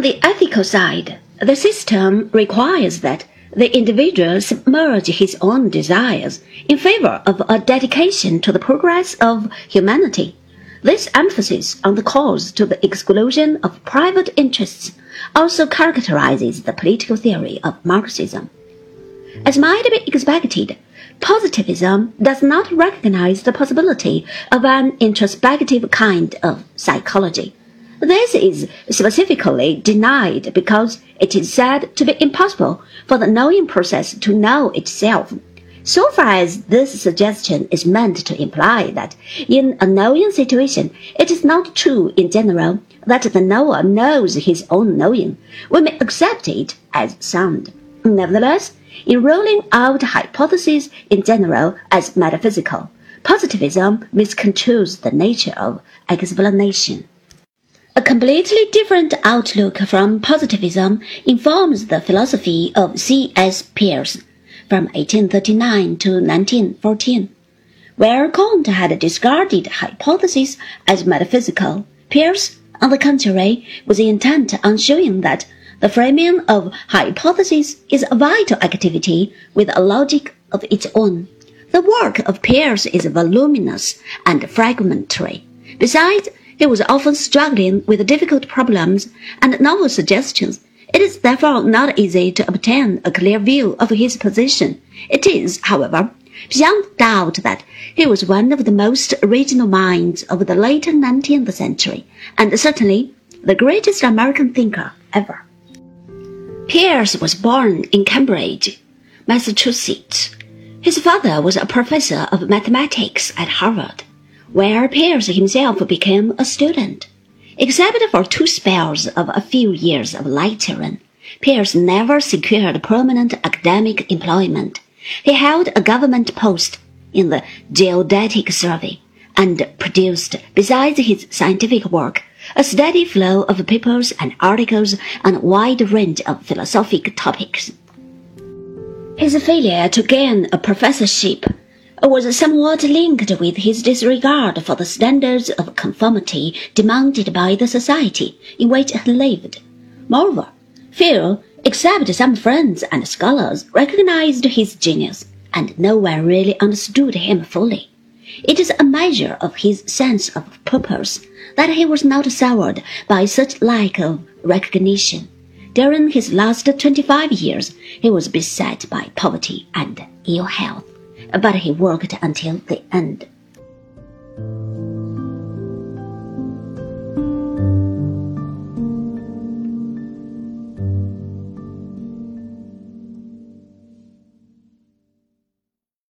On the ethical side, the system requires that the individual submerge his own desires in favor of a dedication to the progress of humanity. This emphasis on the cause to the exclusion of private interests also characterizes the political theory of Marxism. As might be expected, positivism does not recognize the possibility of an introspective kind of psychology. This is specifically denied because it is said to be impossible for the knowing process to know itself. So far as this suggestion is meant to imply that in a knowing situation, it is not true in general that the knower knows his own knowing, we may accept it as sound. Nevertheless, in ruling out hypotheses in general as metaphysical, positivism misconstrues the nature of explanation. A completely different outlook from positivism informs the philosophy of C.S. Peirce from 1839 to 1914. Where Comte had discarded hypotheses as metaphysical, Peirce, on the contrary, was intent on showing that the framing of hypotheses is a vital activity with a logic of its own. The work of Peirce is voluminous and fragmentary. Besides, he was often struggling with difficult problems and novel suggestions. It is therefore not easy to obtain a clear view of his position. It is, however, beyond doubt that he was one of the most original minds of the late 19th century, and certainly the greatest American thinker ever. Peirce was born in Cambridge, Massachusetts. His father was a professor of mathematics at Harvard where Peirce himself became a student. Except for two spells of a few years of lecturing, Peirce never secured permanent academic employment. He held a government post in the Geodetic Survey and produced, besides his scientific work, a steady flow of papers and articles on a wide range of philosophic topics. His failure to gain a professorship was somewhat linked with his disregard for the standards of conformity demanded by the society in which he lived. Moreover, few, except some friends and scholars, recognized his genius, and no one really understood him fully. It is a measure of his sense of purpose that he was not soured by such lack of recognition. During his last twenty-five years, he was beset by poverty and ill health but he worked until the end.